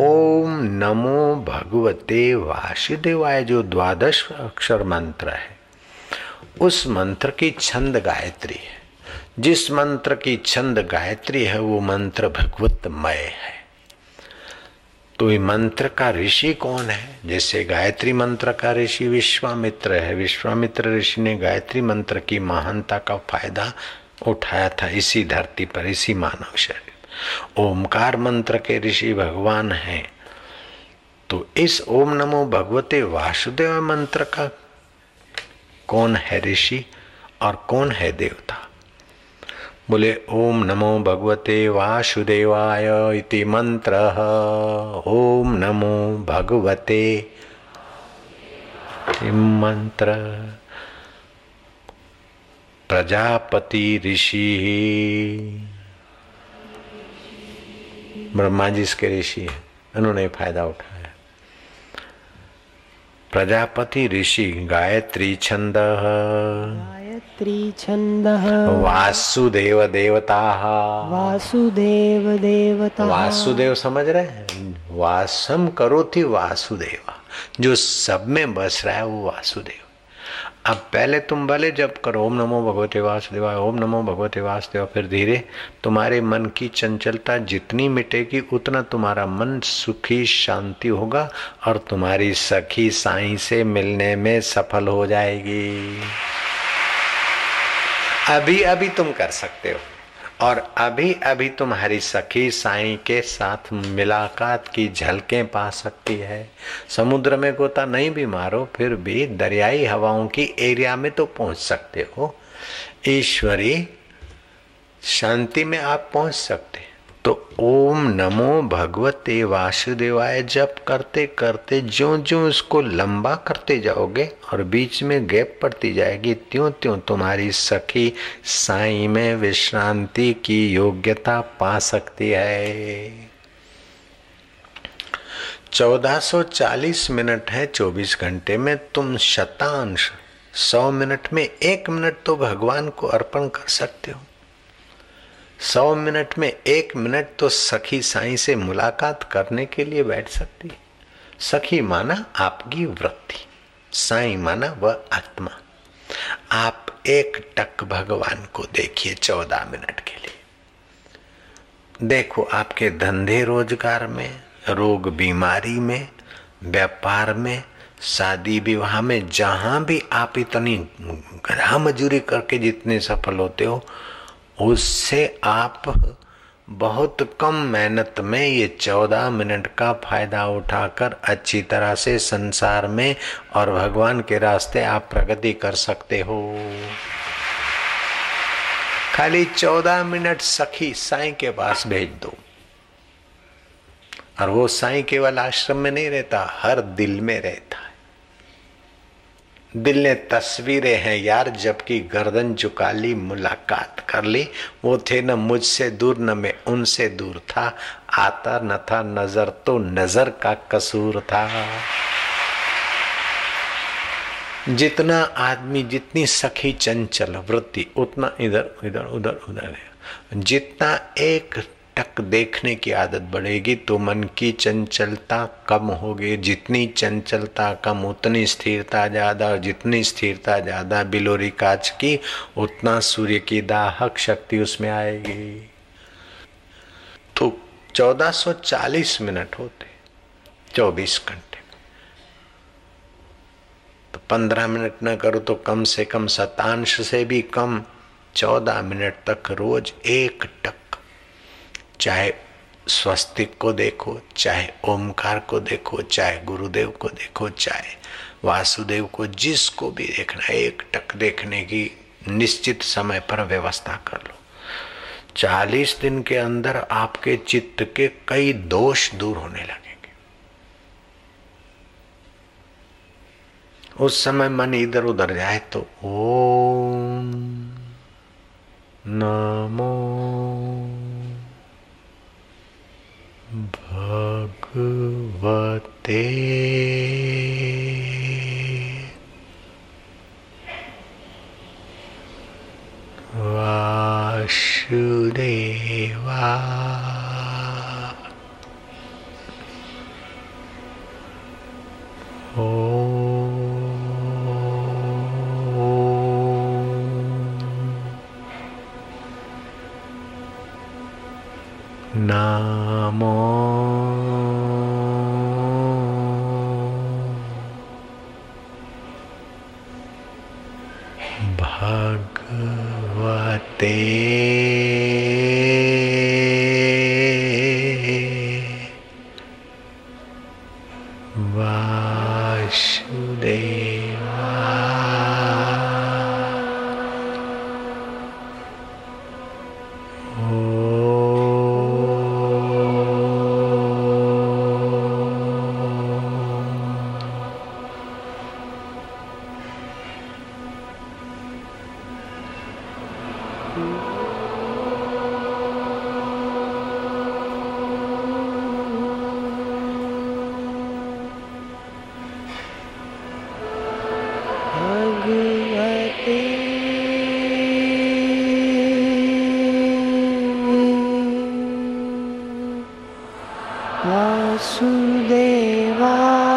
ओम नमो भगवते वासुदेवाय, जो द्वादश अक्षर मंत्र है, उस मंत्र की छंद गायत्री है। जिस मंत्र की छंद गायत्री है, वो मंत्र भगवतमय है। तो ये मंत्र का ऋषि कौन है? जैसे गायत्री मंत्र का ऋषि विश्वामित्र है। विश्वामित्र ऋषि ने गायत्री मंत्र की महानता का फ़ायदा उठाया था, इसी धरती पर, इसी मानव शरीर ओमकार मंत्र के ऋषि भगवान हैं। तो इस ओम नमो भगवते वासुदेव मंत्र का कौन है ऋषि और कौन है देवता? बोले, ओम नमो भगवते वासुदेवाय इति मंत्र। ओम नमो भगवते मंत्र। प्रजापति ऋषि। ब्रह्मा जी इसके ऋषि है उन्होंने फ़ायदा उठाया। प्रजापति ऋषि गायत्री छंद। गायत्री छंद। वासुदेव देवता। वासुदेव देवता। वासुदेव समझ रहे हैं? वासम करो थी वासुदेव। जो सब में बस रहा है वो वासुदेव। अब पहले तुम भले जब करो, ओम नमो भगवते वासुदेवाय, ओम नमो भगवते वासुदेवा फिर धीरे। तुम्हारे मन की चंचलता जितनी मिटेगी, उतना तुम्हारा मन सुखी, शांति होगा और तुम्हारी सखी साई से मिलने में सफल हो जाएगी। अभी अभी तुम कर सकते हो। और अभी अभी तुम्हारी सखी साई के साथ मुलाकात की झलकें पा सकती है। समुद्र में गोता नहीं भी मारो, फिर भी दरियाई हवाओं की एरिया में तो पहुँच सकते हो। ईश्वरी, शांति में आप पहुँच सकते तो ओम नमो भगवते वासुदेवाय, जप करते करते जो जो उसको लंबा करते जाओगे और बीच में गैप पड़ती जाएगी त्यों त्यों तुम्हारी सखी साई में विश्रांति की योग्यता पा सकती है। 1440 मिनट है 24 घंटे में, तुम शतांश 100 मिनट में, एक मिनट तो भगवान को अर्पण कर सकते हो। सौ मिनट में एक मिनट तो सखी साई से मुलाकात करने के लिए बैठ सकती सखी माना आपकी वृत्ति, साई माना वह आत्मा। आप एक टक भगवान को देखिए चौदह मिनट के लिए। देखो आपके धंधे रोज़गार में, रोग बीमारी में, व्यापार में, शादी विवाह में, जहाँ भी आप इतनी गधा मजूरी करके जितने सफल होते हो उससे आप बहुत कम मेहनत में ये चौदह मिनट का फ़ायदा उठाकर अच्छी तरह से संसार में और भगवान के रास्ते आप प्रगति कर सकते हो। खाली चौदह मिनट सखी साई के पास भेज दो। और वो साई केवल आश्रम में नहीं रहता, हर दिल में रहता। दिल ने तस्वीरें हैं यार, जबकि गर्दन झुका ली, मुलाकात कर ली। वो थे न मुझसे दूर, न मैं उनसे दूर था। आता न था नज़र तो नज़र का कसूर था। जितना आदमी, जितनी सखी चंचल वृत्ति, उतना इधर इधर उधर उधर है। जितना एक टक देखने की आदत बढ़ेगी तो मन की चंचलता कम होगी। जितनी चंचलता कम, उतनी स्थिरता ज़्यादा और जितनी स्थिरता ज़्यादा बिलोरी काच की, उतना सूर्य की दाहक शक्ति उसमें आएगी। तो 1440 मिनट होते 24 घंटे। तो 15 मिनट न करो तो कम से कम शतांश से भी कम 14 मिनट तक रोज एक टक चाहे स्वस्तिक को देखो, चाहे ओमकार को देखो, चाहे गुरुदेव को देखो, चाहे वासुदेव को, जिसको भी देखना है, एक टक देखने की निश्चित समय पर व्यवस्था कर लो। चालीस दिन के अंदर आपके चित्त के कई दोष दूर होने लगेंगे। उस समय मन इधर उधर जाए तो ओम नमो भगवते। Vasudeva. day. Vasudeva.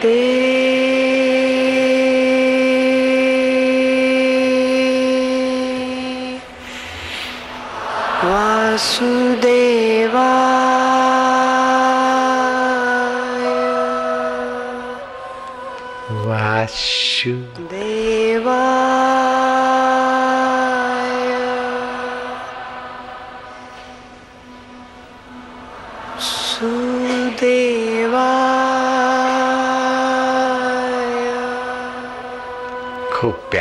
te. Wasu.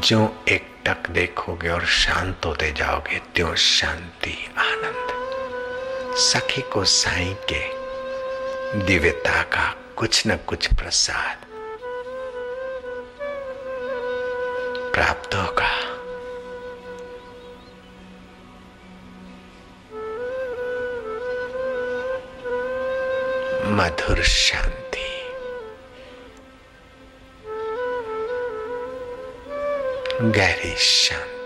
जो एक टक देखोगे और शांत होते जाओगे, त्यों शांति, आनंद। सखी को साई के दिव्यता का कुछ न कुछ प्रसाद प्राप्त होगा। मधुर शांति। गहरी शांति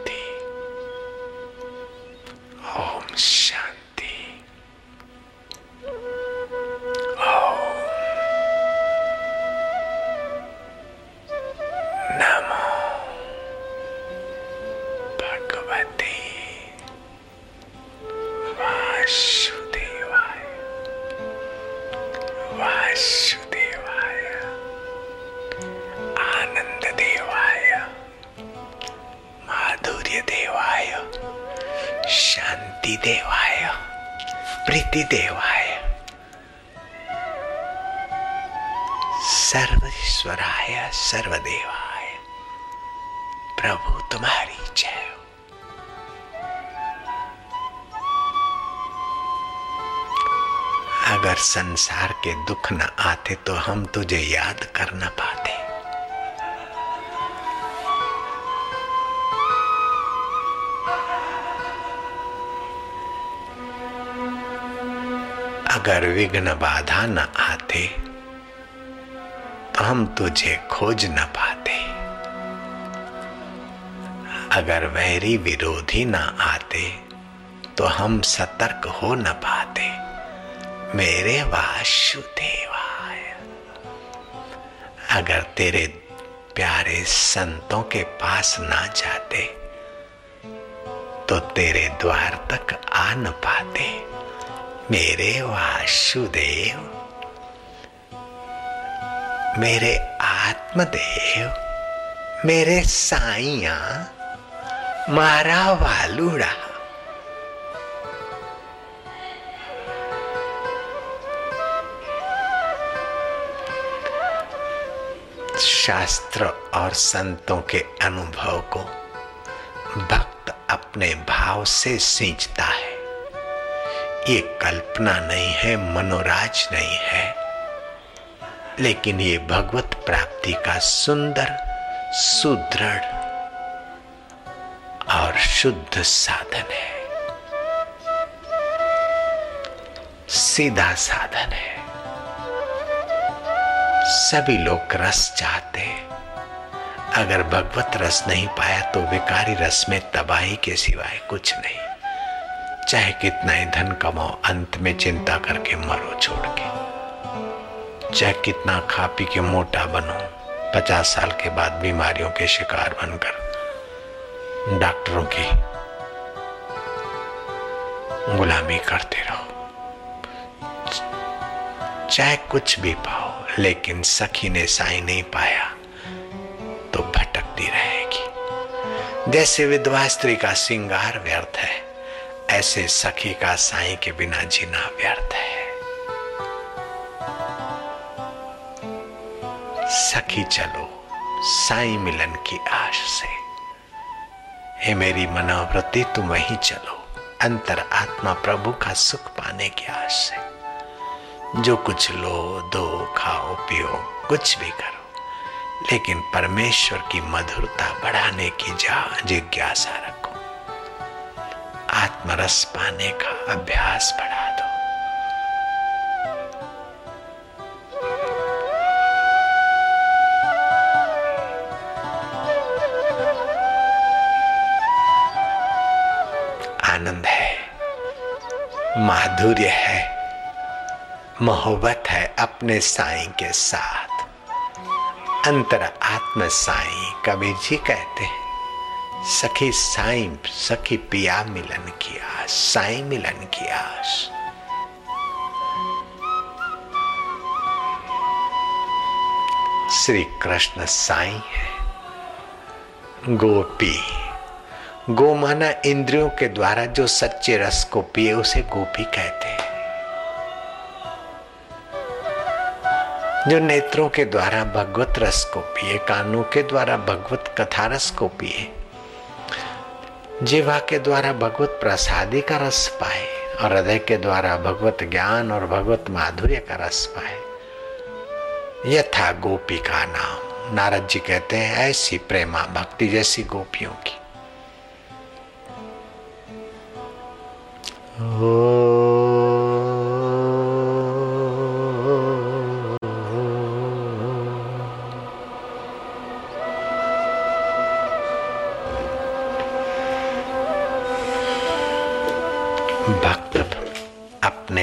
संसार के दुख न आते तो हम तुझे याद कर न पाते। अगर विघ्न बाधा न आते तो हम तुझे खोज न पाते। अगर वैरी विरोधी न आते तो हम सतर्क हो न पाते। मेरे वासुदेवाय। अगर तेरे प्यारे संतों के पास ना जाते तो तेरे द्वार तक आ न पाते। मेरे वासुदेव, मेरे आत्मदेव, मेरे साइया मारा वालुड़ा। शास्त्र और संतों के अनुभव को भक्त अपने भाव से सींचता है। ये कल्पना नहीं है, मनोराज नहीं है। लेकिन ये भगवत प्राप्ति का सुंदर, सुदृढ़ और शुद्ध साधन है। सीधा साधन है। सभी लोग रस चाहते हैं। अगर भगवत रस नहीं पाया तो विकारी रस में तबाही के सिवाय कुछ नहीं। चाहे कितना ही धन कमाओ, अंत में चिंता करके मरो छोड़ के। चाहे कितना खा पी के मोटा बनो, पचास साल के बाद बीमारियों के शिकार बनकर। डॉक्टरों की गुलामी करते रहो। चाहे कुछ भी पाओ लेकिन सखी ने साई नहीं पाया तो भटकती रहेगी। जैसे विधवा स्त्री का श्रृंगार व्यर्थ है, ऐसे सखी का साई के बिना जीना व्यर्थ है। सखी, चलो साई मिलन की आश से। हे मेरी मनोवृत्ति, तुम वहीं चलो। अंतर आत्मा प्रभु का सुख पाने की आश से। जो कुछ लो, दो, खाओ, पियो, कुछ भी करो। लेकिन परमेश्वर की मधुरता बढ़ाने की जिज्ञासा रखो। आत्मरस पाने का अभ्यास बढ़ा दो। आनंद है, माधुर्य है। मोहब्बत है अपने साईं के साथ। अंतर आत्म साईं कबीर जी कहते हैं, सखी साईं, सखी पिया मिलन की आस, साईं मिलन की आस। श्री कृष्ण साईं है। गोपी गो माना इंद्रियों के द्वारा जो सच्चे रस को पिए, उसे गोपी कहते हैं। जो नेत्रों के द्वारा भगवत रस को पिए, कानों के द्वारा भगवत कथा रस को पिए, जीवा के द्वारा भगवत प्रसादी का रस पाए और हृदय के द्वारा भगवत ज्ञान और भगवत माधुर्य का रस पाए। यथा गोपी का नाम। नारद जी कहते हैं, ऐसी प्रेमा भक्ति जैसी गोपियों की। ओ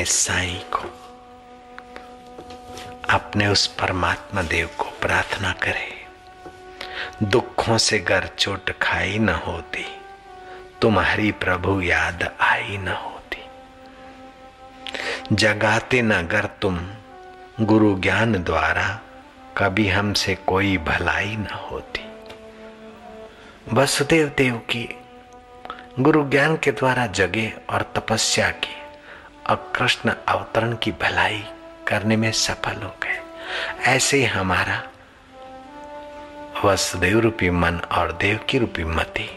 अपने साई को। अपने उस परमात्मा देव को प्रार्थना करे। दुखों से घर चोट खाई न होती। तुम्हारी प्रभु याद आई न होती। जगाते न अगर तुम गुरु ज्ञान द्वारा। कभी हमसे कोई भलाई न होती। वसुदेव देव की गुरु ज्ञान के द्वारा जगे और तपस्या की। और कृष्ण अवतरण की भलाई करने में सफल हो गए। ऐसे हमारा वसुदेव रूपी मन और देव की रूपी मति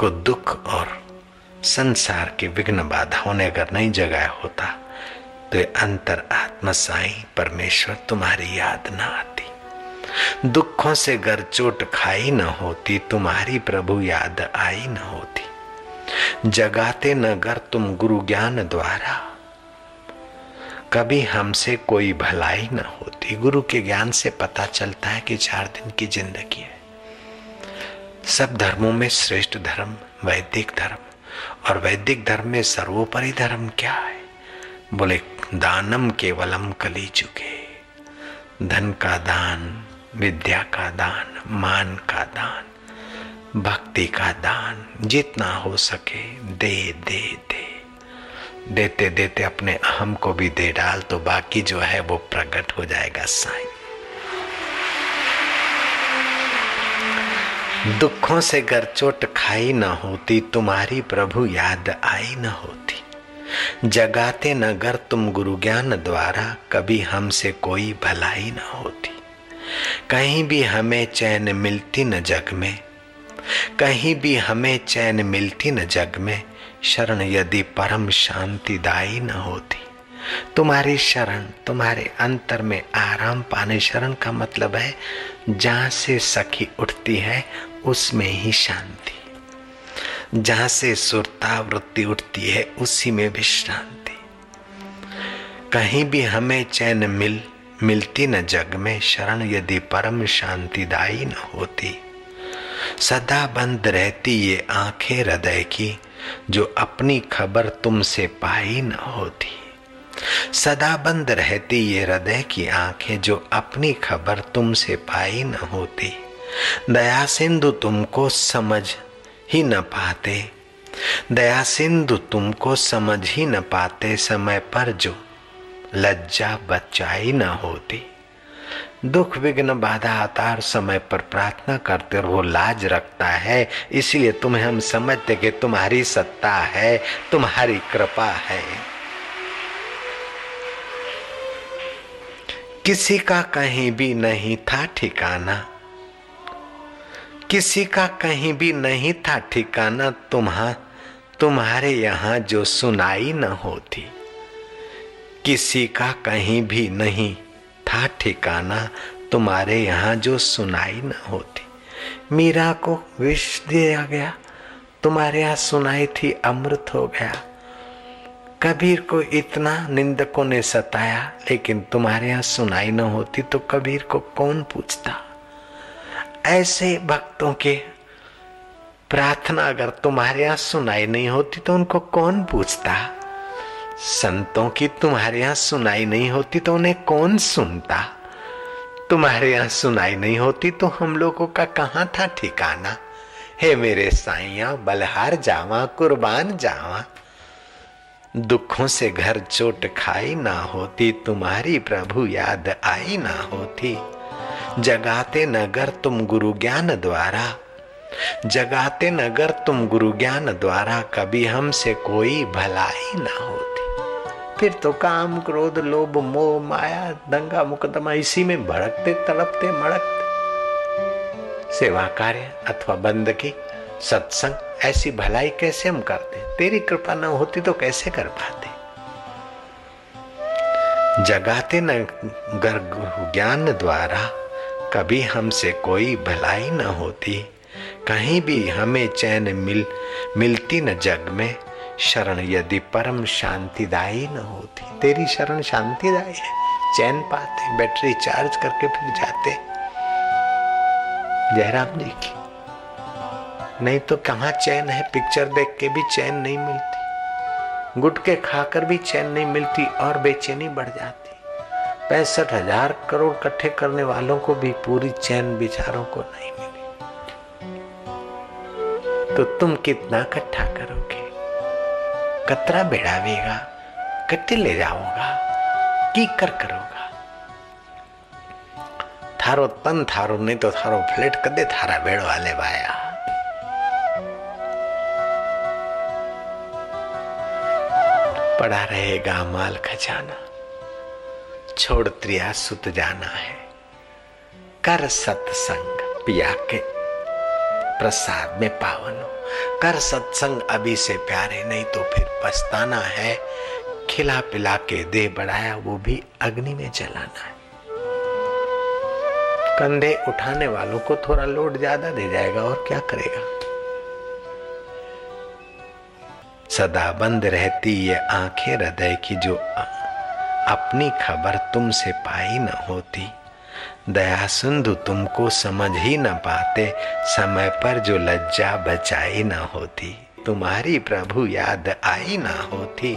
को दुख और संसार के विघ्न बाधाओं ने अगर नहीं जगाया होता तो अंतर आत्मा साई परमेश्वर तुम्हारी याद ना आती। दुखों से घर चोट खाई न होती, तुम्हारी प्रभु याद आई न होती। जगाते नगर तुम गुरु ज्ञान द्वारा। कभी हमसे कोई भलाई न होती। गुरु के ज्ञान से पता चलता है कि चार दिन की ज़िंदगी है। सब धर्मों में श्रेष्ठ धर्म, वैदिक धर्म, और वैदिक धर्म में सर्वोपरि धर्म क्या है? बोले, दानम केवलम कली चुके धन का दान, विद्या का दान, मान का दान। भक्ति का दान जितना हो सके दे दे दे। देते देते अपने अहम को भी दे डाल तो बाकी जो है वो प्रकट हो जाएगा साई। दुखों से घर चोट खाई न होती, तुम्हारी प्रभु याद आई न होती। जगाते नगर तुम गुरु ज्ञान द्वारा, कभी हमसे कोई भलाई न होती। कहीं भी हमें चैन मिलती न जग में कहीं भी हमें चैन मिलती न जग में, शरण यदि परम शांतिदायी न होती। तुम्हारी शरण, तुम्हारे अंतर में आराम पाने शरण का मतलब है, जहाँ से सखी उठती है, उसमें ही शांति। जहाँ से सुरता वृत्ति उठती है, उसी में विश्रांति कहीं भी हमें चैन मिल, मिलती न जग में, शरण यदि परम शांतिदायी न होती सदा बंद रहती ये आँखें हृदय की, जो अपनी खबर तुमसे पाई न होती। सदा बंद रहती ये हृदय की आँखें, जो अपनी खबर तुमसे पाई न होती। दया सिंधु तुमको समझ ही न पाते। दया सिंधु तुमको समझ ही न पाते, समय पर जो लज्जा बचाई न होती। दुख विघ्न बाधा आता और समय पर प्रार्थना करते और वो लाज रखता है। इसलिए तुम्हें हम समझते कि तुम्हारी सत्ता है, तुम्हारी कृपा है। किसी का कहीं भी नहीं था ठिकाना, किसी का कहीं भी नहीं था ठिकाना, तुम्हा, तुम्हारे यहाँ जो सुनाई न होती, किसी का कहीं भी नहीं। था ठिकाना तुम्हारे यहाँ जो सुनाई न होती। मीरा को विष दिया गया। तुम्हारे यहाँ सुनाई थी, अमृत हो गया। कबीर को इतना निंदकों ने सताया, लेकिन तुम्हारे यहाँ सुनाई न होती तो कबीर को कौन पूछता? ऐसे भक्तों के प्रार्थना अगर तुम्हारे यहाँ सुनाई नहीं होती तो उनको कौन पूछता? संतों की तुम्हारे यहाँ सुनाई नहीं होती तो उन्हें कौन सुनता? तुम्हारे यहाँ सुनाई नहीं होती तो हम लोगों का कहाँ था ठिकाना? हे मेरे साइया बलहार जावा, कुर्बान जावा। दुखों से घर चोट खाई ना होती, तुम्हारी प्रभु याद आई ना होती। जगाते नगर तुम गुरु ज्ञान द्वारा। जगाते नगर तुम गुरु ज्ञान द्वारा, कभी हमसे कोई भलाई ना होती। फिर तो काम, क्रोध, लोभ, मोह, माया, दंगा, मुकदमा इसी में भड़कते, तड़पते, मड़कते। सेवा कार्य अथवा बंदगी, सत्संग, ऐसी भलाई कैसे हम करते? तेरी कृपा न होती तो कैसे कर पाते? जगाते न गर्भ ज्ञान द्वारा, कभी हमसे कोई भलाई न होती। कहीं भी हमें चैन मिल, मिलती न जग में शरण यदि परम शांतिदायी न होती, तेरी शरण शांतिदायी है। चैन पाते, बैटरी चार्ज करके फिर जाते। जयराम जी की। नहीं तो कहा चैन है? पिक्चर देख के भी चैन नहीं मिलती। गुटके खाकर भी चैन नहीं मिलती और बेचैनी बढ़ जाती। पैंसठ हज़ार करोड़ इकट्ठे करने वालों को भी पूरी चैन बिचारों को नहीं मिली। तो तुम कितना इकट्ठा करोगे? कतरा बेड़ावेगा कट्टे ले जाओगा की कर करोगा? थारो तन, थारो नहीं तो थारो फ्लेट कदे थारा बेड़ो हाले भाया? पड़ा रहेगा माल खजाना, छोड़ त्रिया सुत जाना है, कर सत्संग पिया के। प्रसाद में पावन हो। कर सत्संग अभी से प्यारे, नहीं तो फिर पछताना है। खिला पिला के दे बढ़ाया, वो भी अग्नि में जलाना है। कंधे उठाने वालों को थोड़ा लोड ज़्यादा दे जाएगा, और क्या करेगा? सदा बंद रहती ये आँखें, हृदय की जो अपनी खबर तुमसे पाई न होती। दया सिंधु तुमको समझ ही न पाते, समय पर जो लज्जा बचाई न होती, तुम्हारी प्रभु याद आई ना होती।